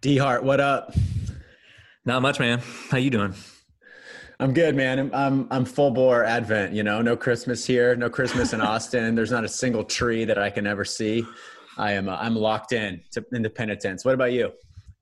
DeHart, what up? Not much, man. How you doing? I'm good, man. I'm, I'm I'm full bore Advent. You know, no Christmas here, no Christmas in Austin. There's not a single tree that I can ever see. I am uh, I'm locked in to into penitence. What about you?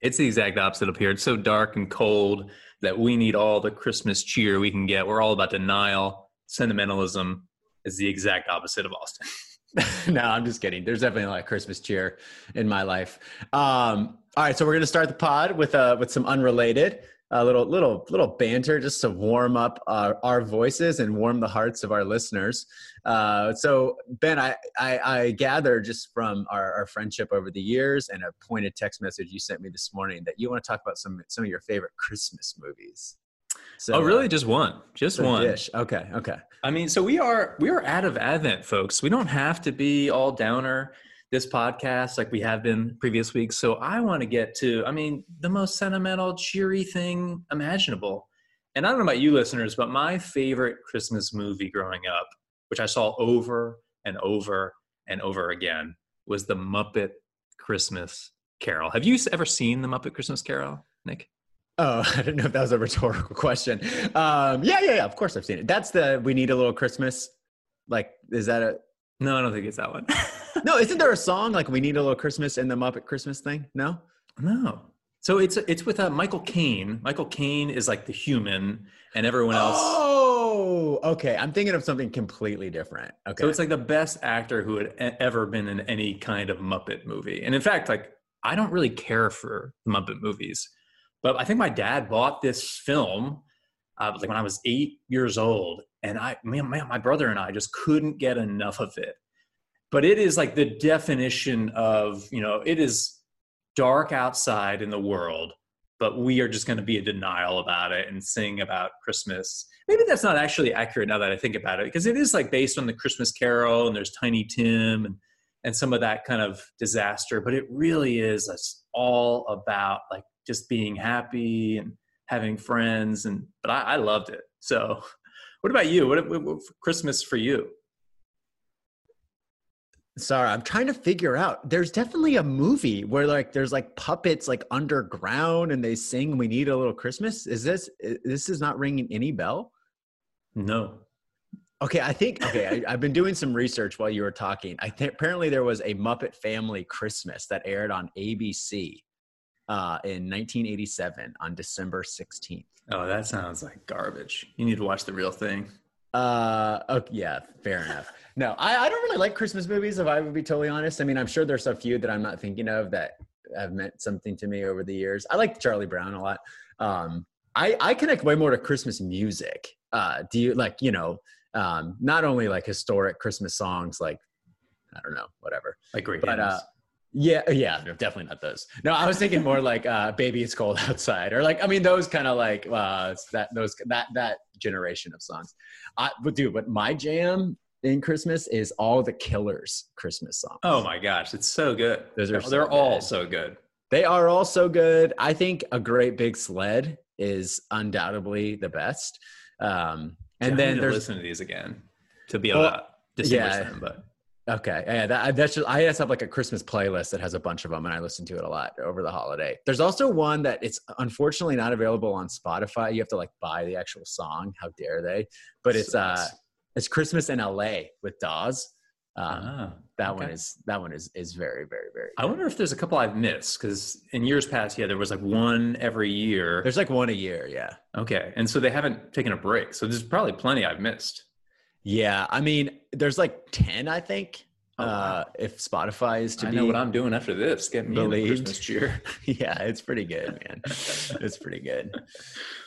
It's the exact opposite up here. It's so dark and cold that we need all the Christmas cheer we can get. We're all about denial, sentimentalism. Is the exact opposite of Austin. no, I'm just kidding. There's definitely a lot of Christmas cheer in my life. Um, all right, so we're gonna start the pod with uh with some unrelated, a little little little banter just to warm up our, our voices and warm the hearts of our listeners. Uh, so Ben, I, I, I gather just from our, our friendship over the years and a pointed text message you sent me this morning that you want to talk about some some of your favorite Christmas movies. So, oh, really? Uh, just one? Just one? Dish. Okay. Okay. I mean, so we are we are out of Advent, folks. We don't have to be all downer this podcast like we have been previous weeks. So I want to get to, I mean, the most sentimental, cheery thing imaginable. And I don't know about you listeners, but my favorite Christmas movie growing up, which I saw over and over and over again, was the Muppet Christmas Carol. Have you ever seen the Muppet Christmas Carol, Nick? Oh, I didn't know if that was a rhetorical question. Um, yeah, yeah, yeah. Of course, I've seen it. That's the "We Need a Little Christmas." Like, is that a? No, I don't think it's that one. no, isn't there a song like "We Need a Little Christmas" in the Muppet Christmas thing? No, no. So it's it's with uh, Michael Caine. Michael Caine is like the human, and everyone else. Oh, okay. I'm thinking of something completely different. Okay. So it's like the best actor who had ever been in any kind of Muppet movie, and in fact, like I don't really care for Muppet movies, but I think my dad bought this film uh, like when I was eight years old, and I, man, man, my brother and I just couldn't get enough of it. But it is like the definition of you know it is dark outside in the world but we are just going to be in denial about it and sing about christmas. Maybe that's not actually accurate now that i think about it because it is like based on the christmas carol and there's tiny tim and and some of that kind of disaster but it really is all about like just being happy and having friends and but i, I loved it so what about you what, what, what christmas for you Sorry, I'm trying to figure out. There's definitely a movie where like there's like puppets like underground and they sing "We Need a Little Christmas." Is this this is not ringing any bell? No. Okay, I think okay. I, have been doing some research while you were talking. I think apparently there was a Muppet Family Christmas that aired on ABC uh, in 1987 on December 16th. Oh, that sounds like garbage. You need to watch the real thing. Uh, oh, yeah, fair enough. No, I, I don't really like Christmas movies, if I would be totally honest. I mean, I'm sure there's a few that I'm not thinking of that have meant something to me over the years. I like Charlie Brown a lot. Um, I, I connect way more to Christmas music. Uh, do you like, you know, um, not only like historic Christmas songs, like, I don't know, whatever. Like great but, uh, yeah, uh, yeah, no, definitely not those. No, I was thinking more like uh, "Baby It's Cold Outside" or like I mean those kind of like uh, that those that that generation of songs. I but dude, but my jam in Christmas is all the Killers Christmas songs. Oh my gosh, it's so good. Those are they're, all so good. They are all so good. I think a great big sled is undoubtedly the best. Um, and then there's listen to these again to be able well, to distinguish yeah, them, but Okay, yeah, that, that's just I just have like a Christmas playlist that has a bunch of them, and I listen to it a lot over the holiday. There's also one that it's unfortunately not available on Spotify. You have to like buy the actual song. How dare they? But it's uh, it's Christmas in L.A. with Dawes. Um, ah, that okay. one is that one is is very very very. Good. I wonder if there's a couple I've missed because in years past, yeah, there was like one every year. There's like one a year, yeah. Okay, and so they haven't taken a break, so there's probably plenty I've missed. Yeah, I mean, there's like ten, I think. Oh, wow. uh, if Spotify is to I be know what I'm doing after this. Get me in the. Christmas cheer. yeah, it's pretty good, man. it's pretty good.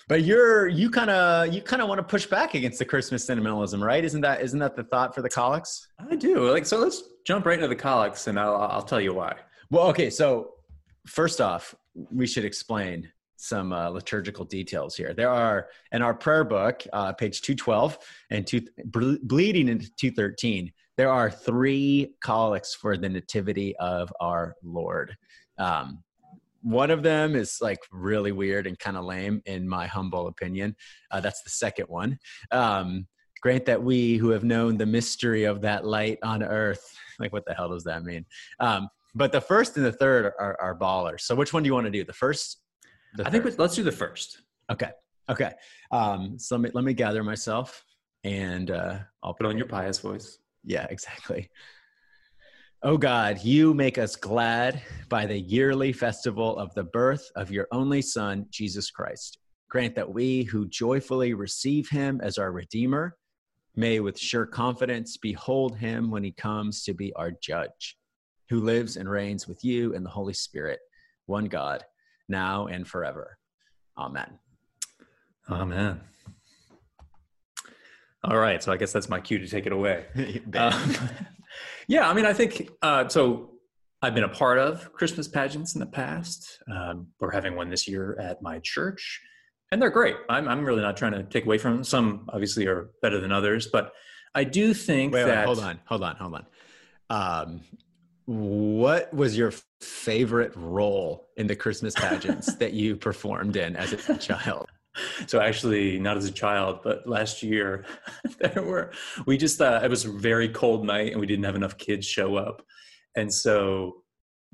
But you're you kind of you kind of want to push back against the Christmas sentimentalism, right? Isn't that isn't that the thought for the collects? I do. Like, so let's jump right into the collects, and I'll I'll tell you why. Well, okay, so first off, we should explain some uh, liturgical details here. There are in our prayer book, uh, page two twelve and two ble- bleeding into two thirteen. There are three collects for the nativity of our Lord. Um, one of them is like really weird and kind of lame, in my humble opinion. Uh, that's the second one. Um, grant that we who have known the mystery of that light on earth, like what the hell does that mean? Um, but the first and the third are, are ballers. So which one do you want to do? The first? I think we- let's do the first. okay. Okay. Um, so let me, let me gather myself and uh, I'll Put on your pious voice. yeah, exactly. Oh God, you make us glad by the yearly festival of the birth of your only Son, Jesus Christ. Grant that we who joyfully receive him as our Redeemer may with sure confidence behold him when he comes to be our judge, who lives and reigns with you in the Holy Spirit, one God, now and forever. Amen. Amen. All right, so I guess that's my cue to take it away. Um, yeah, I mean, I think uh, so. I've been a part of Christmas pageants in the past. Um, we're having one this year at my church, and they're great. I'm, I'm really not trying to take away from them. Some obviously are better than others, but I do think wait, wait, that hold on, hold on, hold on. Um, what was your favorite role in the Christmas pageants that you performed in as a child? so actually not as a child but last year there were we just uh, it was a very cold night and we didn't have enough kids show up. And so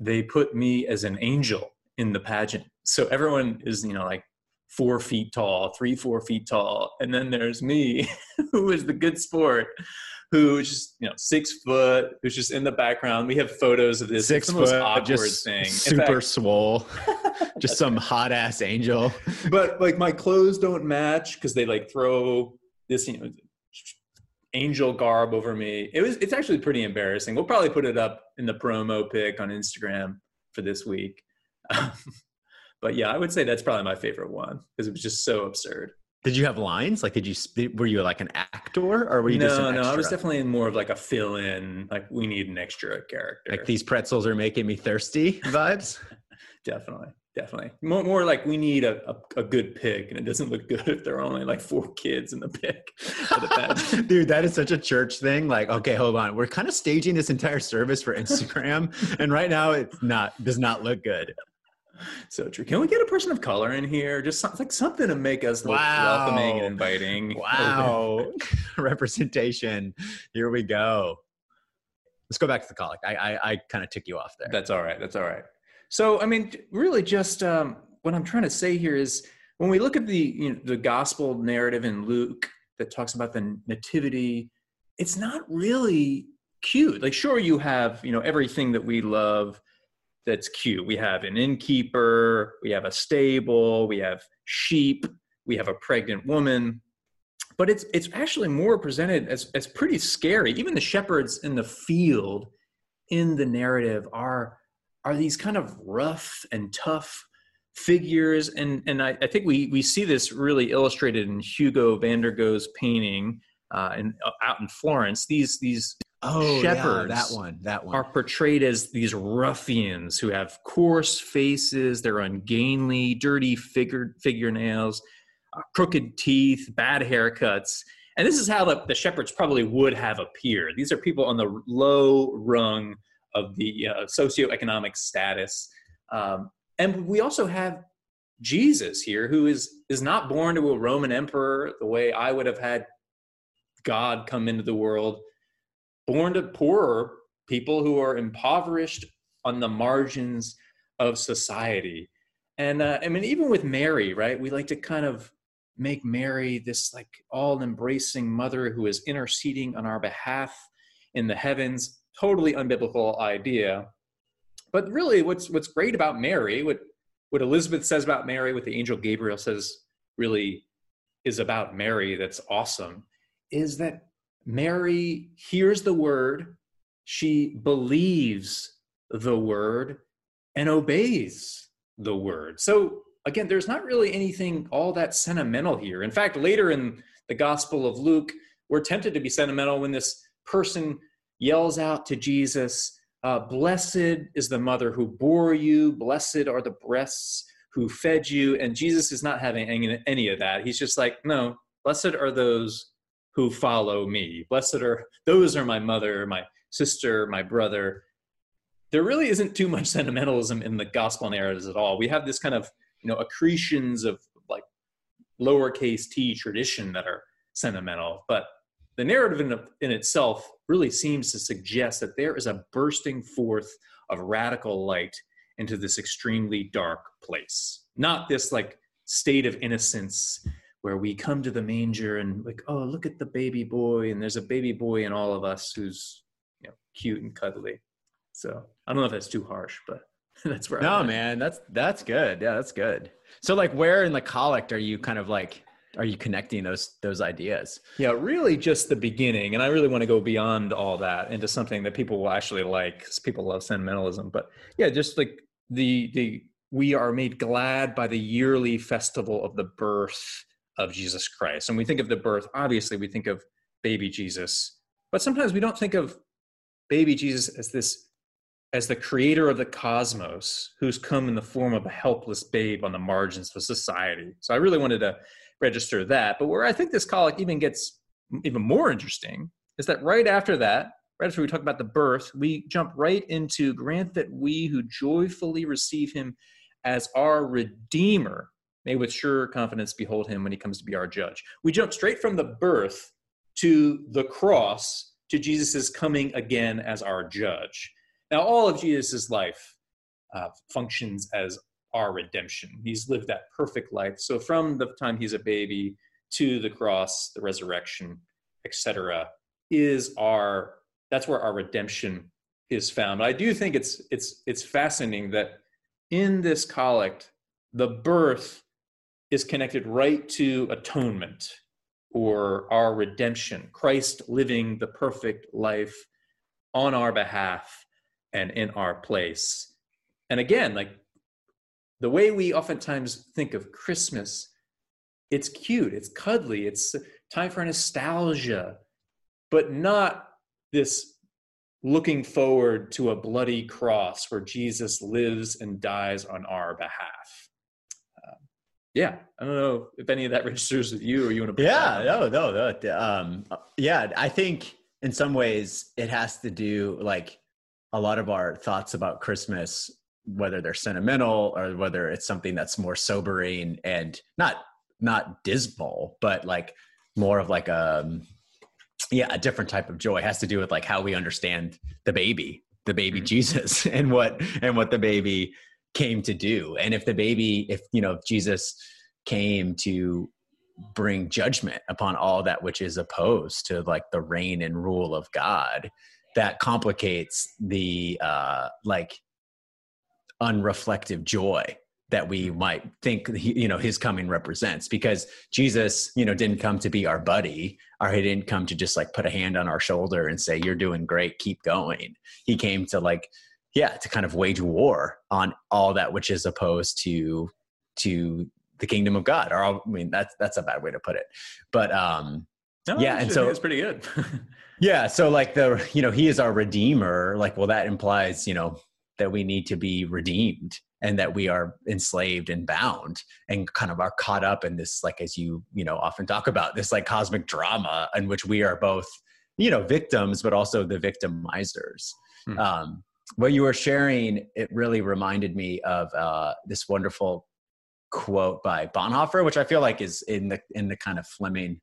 they put me as an angel in the pageant. So everyone is you know like four feet tall three four feet tall. And then there's me who is the good sport who's just you know six foot who's just in the background. We have photos of this. Six it's the most foot, awkward thing. Super fact- swole, just some hot ass angel. but like my clothes don't match because they like throw this you know angel garb over me. It was it's actually pretty embarrassing. We'll probably put it up in the promo pic on instagram for this week. But yeah i would say that's probably my favorite one because it was just so absurd Did you have lines? Like, did you were you like an actor or were you no just an no i was definitely more of like a fill-in like we need an extra character like these pretzels are making me thirsty vibes. definitely definitely more, more like we need a, a, a good pick and it doesn't look good if there are only like four kids in the pick the. Dude, that is such a church thing. Like, okay, hold on. We're kind of staging this entire service for Instagram, and right now it's not does not look good. So true. Can we get a person of color in here? Just some, like something to make us look Wow. welcoming and inviting. Wow, representation. Here we go. Let's go back to the collect. I I, I kind of took you off there. That's all right. That's all right. So I mean, really, just um, what I'm trying to say here is when we look at the you know, the gospel narrative in Luke that talks about the nativity, it's not really cute. Like, sure, you have you know everything that we love that's cute. We have an innkeeper, we have a stable, we have sheep, we have a pregnant woman. But it's it's actually more presented as as pretty scary. Even the shepherds in the field in the narrative are are these kind of rough and tough figures and and I, I think we we see this really illustrated in Hugo van der Goes's painting uh, in, out in Florence. These these oh, yeah, shepherds that one. That one. are portrayed as these ruffians who have coarse faces, they're ungainly, dirty figure, fingernails, uh, crooked teeth, bad haircuts. And this is how the, the shepherds probably would have appeared. These are people on the low rung of the uh, socioeconomic status. Um, and we also have Jesus here, who is, is not born to a Roman emperor the way I would have had God come into the world born to poorer people who are impoverished on the margins of society. And uh, I mean, even with Mary, right? We like to kind of make Mary this like all embracing mother who is interceding on our behalf in the heavens. Totally unbiblical idea. But really, what's what's great about Mary, what what Elizabeth says about Mary, what the angel Gabriel says really is about Mary that's awesome, is that Mary hears the word, she believes the word and obeys the word. So again, there's not really anything all that sentimental here. In fact, later in the Gospel of Luke, we're tempted to be sentimental when this person yells out to Jesus, uh, Blessed is the mother who bore you, blessed are the breasts who fed you. And Jesus is not having any, any of that. He's just like, No, blessed are those who follow me. Blessed are those are my mother, my sister, my brother. There really isn't too much sentimentalism in the gospel narratives at all. We have this kind of you know accretions of like lowercase t tradition that are sentimental, but the narrative in, in itself really seems to suggest that there is a bursting forth of radical light into this extremely dark place. Not this like state of innocence where we come to the manger and like, oh, look at the baby boy, and there's a baby boy in all of us who's you know cute and cuddly. So I don't know if that's too harsh, but that's where. No, man, that's that's good. Yeah, that's good. So like, where in the collect are you kind of like? Are you connecting those those ideas? Yeah, really, just the beginning, and I really want to go beyond all that into something that people will actually like. Because people love sentimentalism, but yeah, just like the the we are made glad by the yearly festival of the birth of Jesus Christ. And we think of the birth, obviously, we think of baby Jesus, but sometimes we don't think of baby Jesus as this as the creator of the cosmos who's come in the form of a helpless babe on the margins of society. So I really wanted to register that. But where I think this collect even gets even more interesting is that right after that, right after we talk about the birth, we jump right into grant that we who joyfully receive him as our redeemer may with sure confidence behold him when he comes to be our judge. We jump straight from the birth to the cross to Jesus' coming again as our judge. Now, all of Jesus' life uh, functions as our redemption. He's lived that perfect life. So, from the time he's a baby to the cross, the resurrection, etc., is our that's where our redemption is found. I do think it's it's it's fascinating that in this collect, the birth is connected right to atonement or our redemption, Christ living the perfect life on our behalf and in our place. And again, like the way we oftentimes think of Christmas, it's cute, it's cuddly, it's time for nostalgia, but not this looking forward to a bloody cross where Jesus lives and dies on our behalf. Yeah, I don't know if any of that registers with you or you want to. Yeah, no, no, no. Um, yeah, I think in some ways it has to do like a lot of our thoughts about Christmas, whether they're sentimental or whether it's something that's more sobering and not not dismal, but like more of like a um, yeah a different type of joy it has to do with like how we understand the baby the baby mm-hmm. jesus and what and what the baby came to do. And if the baby if you know if jesus came to bring judgment upon all that which is opposed to like the reign and rule of god that complicates the uh like unreflective joy that we might think you know his coming represents. Because jesus you know didn't come to be our buddy or he didn't come to just like put a hand on our shoulder and say you're doing great. Keep going. He came to like yeah to kind of wage war on all that which is opposed to to the kingdom of god or i mean that's that's a bad way to put it. But um no, yeah and so it's pretty good. Yeah so like the you know he is our redeemer like well that implies you know that we need to be redeemed and that we are enslaved and bound and kind of are caught up in this like as you you know often talk about this like cosmic drama in which we are both you know victims but also the victimizers. Hmm. um, what you were sharing it really reminded me of uh, this wonderful quote by bonhoeffer which i feel like is in the in the kind of fleming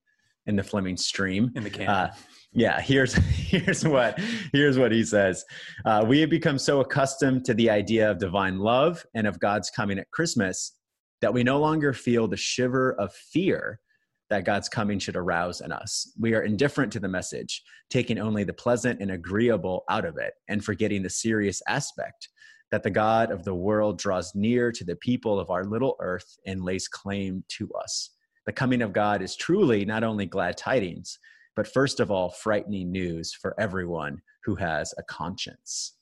in the fleming stream. In the canon. Uh, yeah here's here's what here's what he says. Uh, we have become so accustomed to the idea of divine love and of god's coming at christmas that we no longer feel the shiver of fear that god's coming should arouse in us we are indifferent to the message taking only the pleasant and agreeable out of it and forgetting the serious aspect that the god of the world draws near to the people of our little earth and lays claim to us the coming of god is truly not only glad tidings but first of all, frightening news for everyone who has a conscience.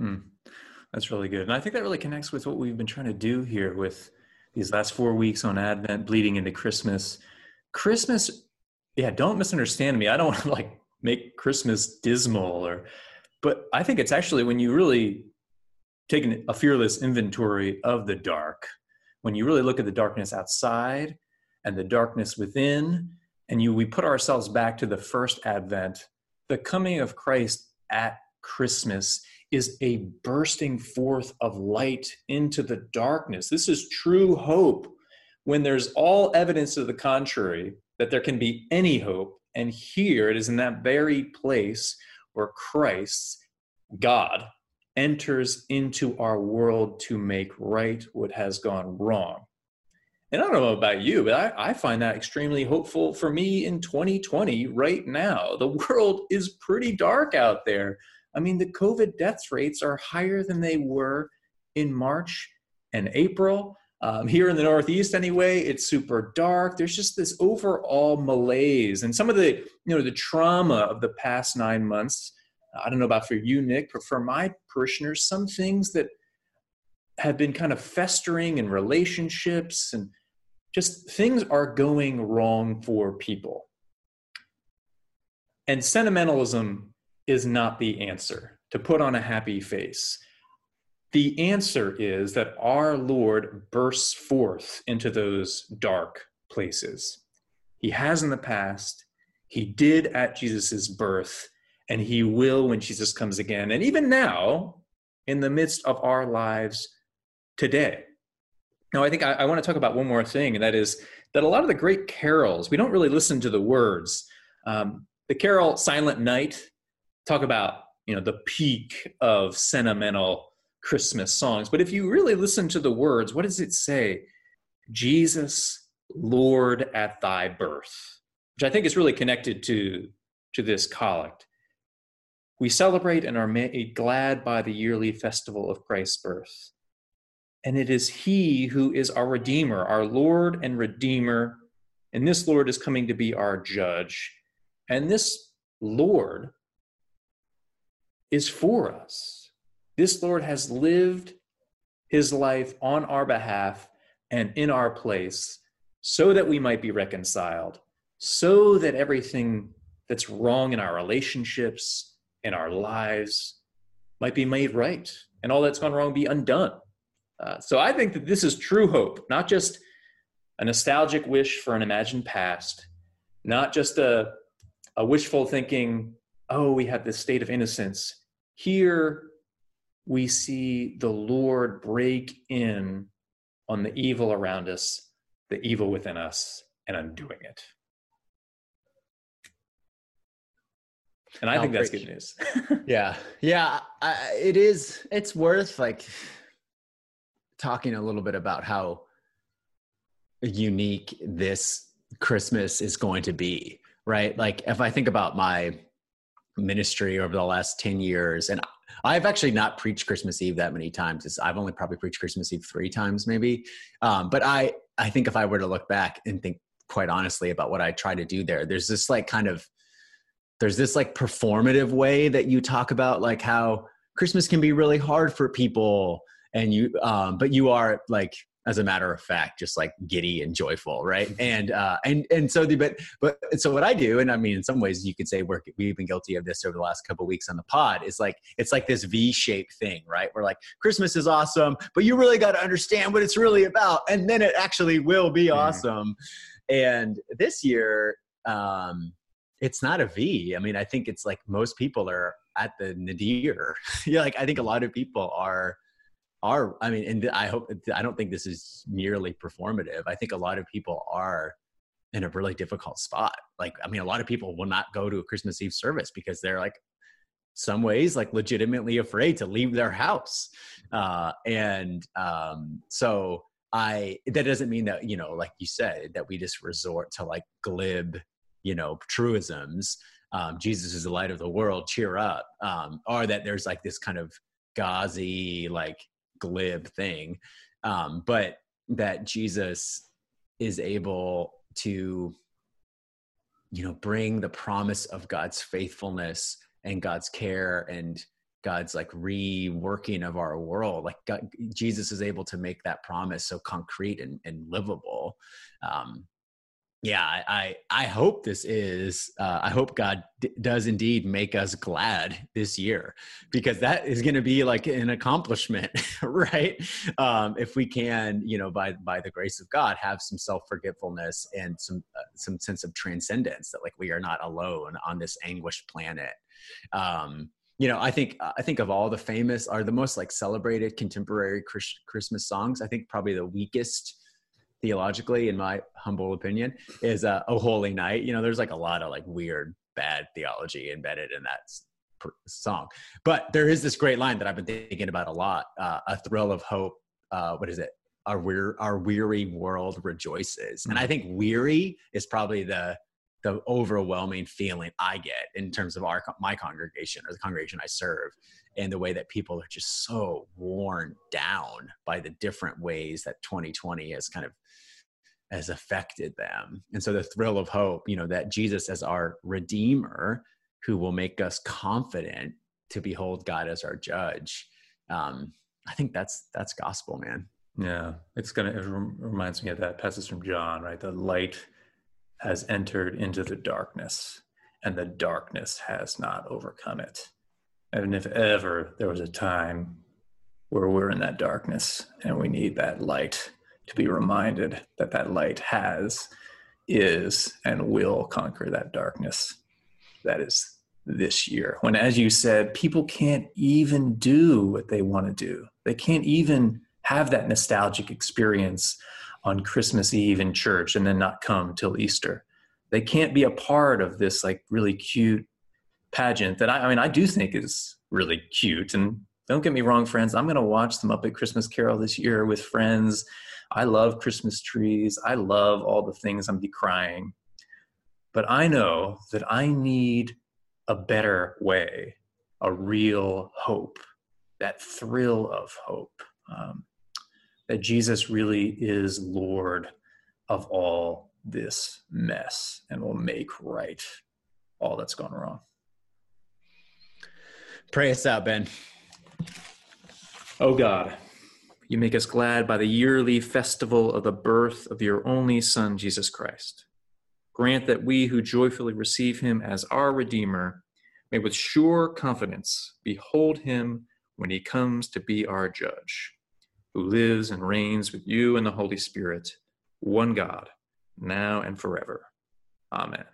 Mm, that's really good. And I think that really connects with what we've been trying to do here with these last four weeks on Advent, bleeding into Christmas. Christmas, yeah, don't misunderstand me. I don't want to like make Christmas dismal or, but I think it's actually when you really take a fearless inventory of the dark, when you really look at the darkness outside and the darkness within, and you we put ourselves back to the first advent, the coming of Christ at Christmas is a bursting forth of light into the darkness. This is true hope when there's all evidence to the contrary that there can be any hope. And here it is in that very place where Christ, God, enters into our world to make right what has gone wrong. And I don't know about you, but I, I, find that extremely hopeful for me in 2020 right now. The world is pretty dark out there. I mean, the COVID death rates are higher than they were in March and April. Um, here in the Northeast, anyway, it's super dark. There's just this overall malaise, and some of the you know the trauma of the past nine months. I don't know about for you, Nick, but for my parishioners, some things that have been kind of festering in relationships and just things are going wrong for people. And sentimentalism is not the answer to put on a happy face. The answer is that our Lord bursts forth into those dark places. He has in the past, he did at Jesus' birth, and he will when Jesus comes again. And even now, in the midst of our lives today. Now, I think I, I want to talk about one more thing, and that is that a lot of the great carols, we don't really listen to the words. Um, the carol Silent Night talk about you know the peak of sentimental Christmas songs. But if you really listen to the words, what does it say? Jesus, Lord at thy birth, which I think is really connected to, to this collect. We celebrate and are made glad by the yearly festival of Christ's birth. And it is He who is our Redeemer, our Lord and Redeemer. And this Lord is coming to be our judge. And this Lord is for us. This Lord has lived his life on our behalf and in our place so that we might be reconciled, so that everything that's wrong in our relationships, in our lives, might be made right, and all that's gone wrong be undone. Uh, so I think that this is true hope, not just a nostalgic wish for an imagined past, not just a, a wishful thinking, oh, we had this state of innocence, here we see the Lord break in on the evil around us, the evil within us, and undoing it. And I I'll think that's preach. good news. yeah. Yeah. I, it is. It's worth like talking a little bit about how unique this Christmas is going to be, right? Like, if I think about my ministry over the last 10 years and i've actually not preached christmas eve that many times. It's, i've only probably preached christmas eve three times maybe. Um, but i i think if i were to look back and think quite honestly about what i try to do there there's this like kind of there's this like performative way that you talk about like how christmas can be really hard for people and you um, but you are like as a matter of fact, just like giddy and joyful, right? Mm-hmm. And uh, and and so the but but so what I do, and I mean, in some ways, you could say we're we've been guilty of this over the last couple weeks on the pod. Is like it's like this V-shaped thing, right? We're like Christmas is awesome, but you really got to understand what it's really about, and then it actually will be mm-hmm. awesome. And this year, um, it's not a V. I mean, I think it's like most people are at the nadir. yeah, like I think a lot of people are are i mean and i hope i don't think this is merely performative. I think a lot of people are in a really difficult spot. Like i mean a lot of people will not go to a christmas eve service because they're like some ways like legitimately afraid to leave their house. Uh, and um, so i that doesn't mean that you know like you said that we just resort to like glib you know truisms um, jesus is the light of the world cheer up um, or that there's like this kind of gauzy like glib thing. Um, but that jesus is able to you know bring the promise of god's faithfulness and god's care and god's like reworking of our world. Like God, jesus is able to make that promise so concrete and, and livable. Um, yeah i i hope this is uh, i hope god d- does indeed make us glad this year because that is going to be like an accomplishment right? Um, if we can you know by by the grace of god have some self-forgetfulness and some uh, some sense of transcendence that like we are not alone on this anguished planet. Um, you know i think i think of all the famous are the most like celebrated contemporary christmas songs. I think probably the weakest theologically, in my humble opinion, is uh, "Oh Holy Night." You know, there's like a lot of like weird, bad theology embedded in that song, but there is this great line that I've been thinking about a lot: uh, "A thrill of hope." Uh, what is it? Our weir- our weary world rejoices, and I mm. think weary is probably the the overwhelming feeling I get in terms of our my congregation or the congregation I serve and the way that people are just so worn down by the different ways that 2020 has kind of has affected them. And so the thrill of hope, you know, that Jesus as our redeemer who will make us confident to behold God as our judge. Um, I think that's that's gospel, man. Yeah, it's gonna. It reminds me of that passage from John, right? The light has entered into the darkness, and the darkness has not overcome it. And if ever there was a time where we're in that darkness and we need that light to be reminded that that light has, is, and will conquer that darkness. That is this year. When, as you said, people can't even do what they want to do, they can't even have that nostalgic experience on Christmas Eve in church and then not come till Easter. They can't be a part of this like really cute pageant that I, I mean I do think is really cute. And don't get me wrong, friends, I'm going to watch the Muppet Christmas Carol this year with friends I love Christmas trees. I love all the things I'm decrying. But I know that I need a better way, a real hope, that thrill of hope, um, that Jesus really is Lord of all this mess and will make right all that's gone wrong. Pray us out, Ben. Oh God. You make us glad by the yearly festival of the birth of your only Son, Jesus Christ. Grant that we who joyfully receive him as our Redeemer may with sure confidence behold him when he comes to be our judge, who lives and reigns with you and the Holy Spirit, one God, now and forever. Amen.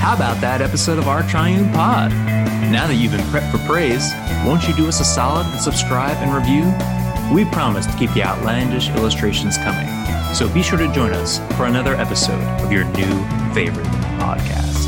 How about that episode of Our Triune Pod? Now that you've been prepped for praise, won't you do us a solid and subscribe and review? We promise to keep the outlandish illustrations coming. So be sure to join us for another episode of your new favorite podcast.